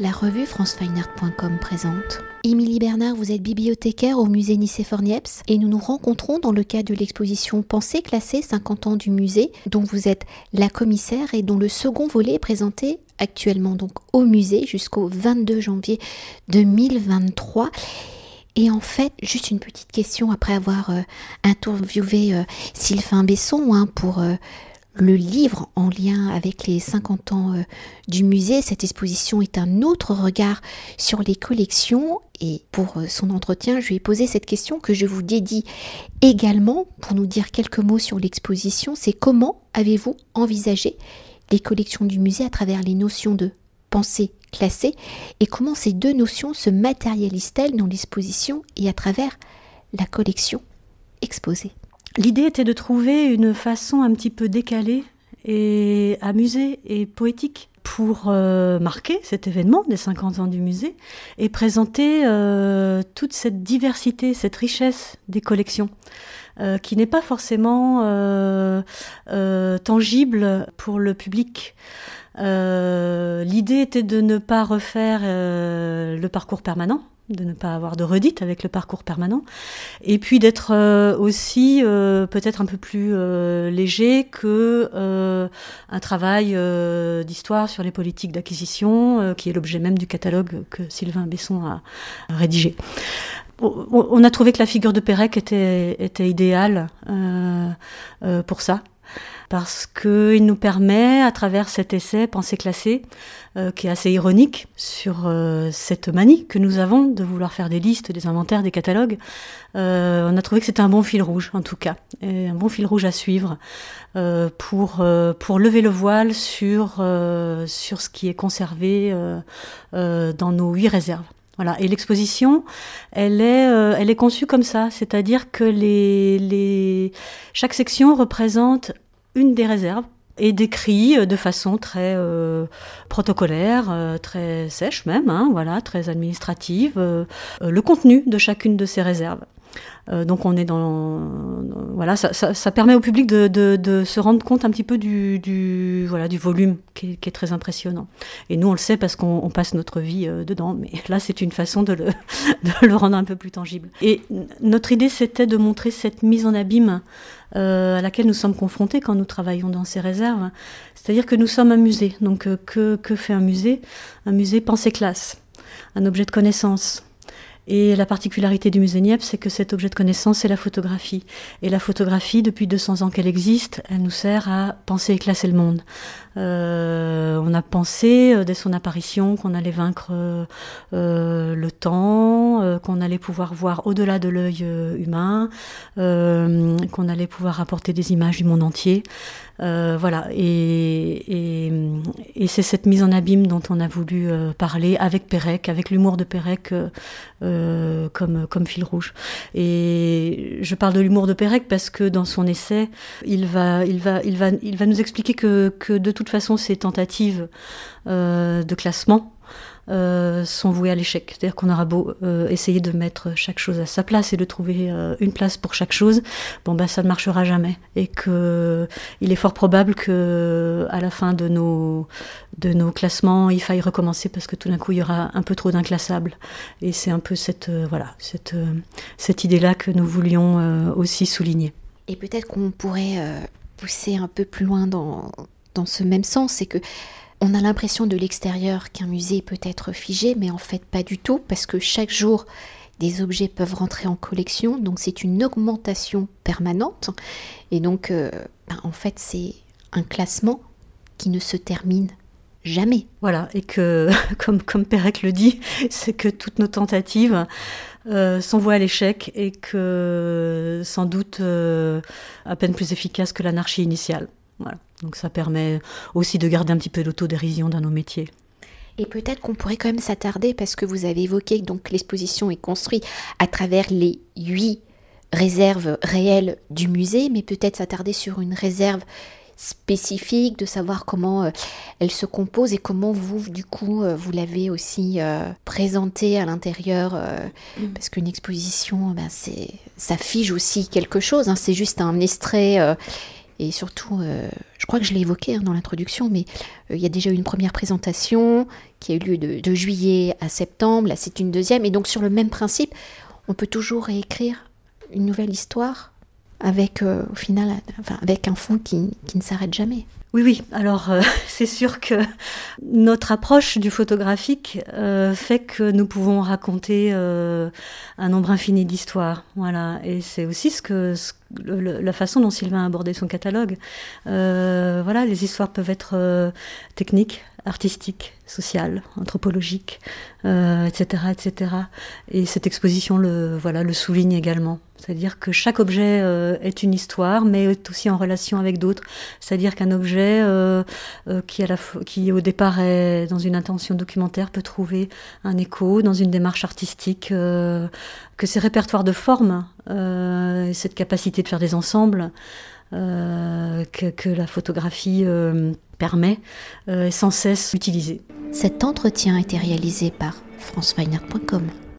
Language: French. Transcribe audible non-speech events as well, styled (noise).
La revue francefineart.com présente. Émilie Bernard, vous êtes bibliothécaire au musée Nicéphore-Niepce et nous nous rencontrons dans le cadre de l'exposition Pensée classée 50 ans du musée, dont vous êtes la commissaire et dont le second volet est présenté actuellement donc au musée jusqu'au 22 janvier 2023. Et en fait, juste une petite question après avoir euh, interviewé euh, Sylvain Besson hein, pour euh, le livre en lien avec les 50 ans euh, du musée. Cette exposition est un autre regard sur les collections et pour euh, son entretien, je lui ai posé cette question que je vous dédie également pour nous dire quelques mots sur l'exposition. C'est comment avez-vous envisagé les collections du musée à travers les notions de pensée classée et comment ces deux notions se matérialisent-elles dans l'exposition et à travers la collection exposée? L'idée était de trouver une façon un petit peu décalée et amusée et poétique pour euh, marquer cet événement des 50 ans du musée et présenter euh, toute cette diversité, cette richesse des collections. Euh, qui n'est pas forcément tangible pour le public. L'idée était de ne pas refaire le parcours permanent, de ne pas avoir de redite avec le parcours permanent, et puis d'être euh, aussi euh, peut-être un peu plus euh, léger que un travail d'histoire sur les politiques d'acquisition, qui est l'objet même du catalogue que Sylvain Besson a rédigé. On a trouvé que la figure de Pérec était, était idéale pour ça parce qu'il nous permet, à travers cet essai Pensée classée, euh, qui est assez ironique sur euh, cette manie que nous avons de vouloir faire des listes, des inventaires, des catalogues, euh, on a trouvé que c'était un bon fil rouge, en tout cas, et un bon fil rouge à suivre pour, pour lever le voile sur, sur ce qui est conservé dans nos huit réserves. Voilà. Et l'exposition, elle est, elle est conçue comme ça, c'est-à-dire que les, les, chaque section représente une des réserves et décrit euh, de façon très euh, protocolaire, euh, très sèche même, hein, voilà, très administrative, le contenu de chacune de ces réserves. Donc on est dans, voilà, ça, permet au public de, se rendre compte un petit peu du, voilà du volume qui est, très impressionnant. Et nous on le sait parce qu'on passe notre vie dedans, mais (laughs) là c'est une façon de le, (laughs) de le rendre un peu plus tangible. Et notre idée c'était de montrer cette mise en abîme euh, à laquelle nous sommes confrontés quand nous travaillons dans ces réserves. C'est-à-dire que nous sommes un musée. Donc euh, que, que fait un musée? Un musée pensée classe, un objet de connaissance. Et la particularité du musée Niepce, c'est que cet objet de connaissance, c'est la photographie. Et la photographie, depuis 200 ans qu'elle existe, elle nous sert à penser et classer le monde. Euh, on a pensé euh, dès son apparition qu'on allait vaincre euh, le temps, qu'on allait pouvoir voir au-delà de l'œil humain, qu'on allait pouvoir apporter des images du monde entier. voilà, et, c'est cette mise en abîme dont on a voulu parler avec Pérec, avec l'humour de Pérec comme, fil rouge. Et je parle de l'humour de Pérec parce que dans son essai, il va, il va, il va, nous expliquer que, de toute façon, ces tentatives euh, de classement euh, sont vouées à l'échec. C'est-à-dire qu'on aura beau euh, essayer de mettre chaque chose à sa place et de trouver une place pour chaque chose, bon bah ça ne marchera jamais. Et que il est fort probable que à la fin de nos de nos classements, il faille recommencer parce que tout d'un coup il y aura un peu trop d'inclassables. Et c'est un peu cette voilà cette cette idée-là que nous voulions aussi souligner. Et peut-être qu'on pourrait pousser un peu plus loin dans dans ce même sens, c'est que on a l'impression de l'extérieur qu'un musée peut être figé, mais en fait pas du tout, parce que chaque jour, des objets peuvent rentrer en collection, donc c'est une augmentation permanente, et donc euh, ben, en fait c'est un classement qui ne se termine jamais. Voilà, et que, (laughs) comme, comme Pérec le dit, c'est que toutes nos tentatives euh, sont vouées à l'échec et que sans doute euh, à peine plus efficaces que l'anarchie initiale. Donc ça permet aussi de garder un petit peu l'autodérision dans nos métiers. Et peut-être qu'on pourrait quand même s'attarder, parce que vous avez évoqué que l'exposition est construite à travers les huit réserves réelles du musée, mais peut-être s'attarder sur une réserve spécifique, de savoir comment euh, elle se compose et comment vous, du coup, euh, vous l'avez aussi euh, présentée à l'intérieur, mm. parce qu'une exposition, ben, ça fige aussi quelque chose, hein. c'est juste un extrait et surtout, crois que je l'ai évoqué hein, dans l'introduction, mais il y a déjà eu une première présentation qui a eu lieu de, juillet à septembre, là c'est une deuxième, et donc sur le même principe, on peut toujours réécrire une nouvelle histoire avec au final avec un fond qui ne s'arrête jamais. Oui, oui. Alors, euh, (laughs) c'est sûr que notre approche du photographique euh, fait que nous pouvons raconter euh, un nombre infini d'histoires. Voilà. Et c'est aussi ce que, la façon dont Sylvain a abordé son catalogue. voilà, les histoires peuvent être techniques, artistiques, sociales, anthropologiques, etc., etc. Et cette exposition le, voilà, le souligne également. C'est-à-dire que chaque objet est une histoire, mais est aussi en relation avec d'autres. C'est-à-dire qu'un objet euh, euh, qui, au départ est dans une intention documentaire peut trouver un écho dans une démarche artistique, que ces répertoires de formes, cette capacité de faire des ensembles, que, que, la photographie permet, est sans cesse utilisée. Cet entretien a été réalisé par franceweiner.com.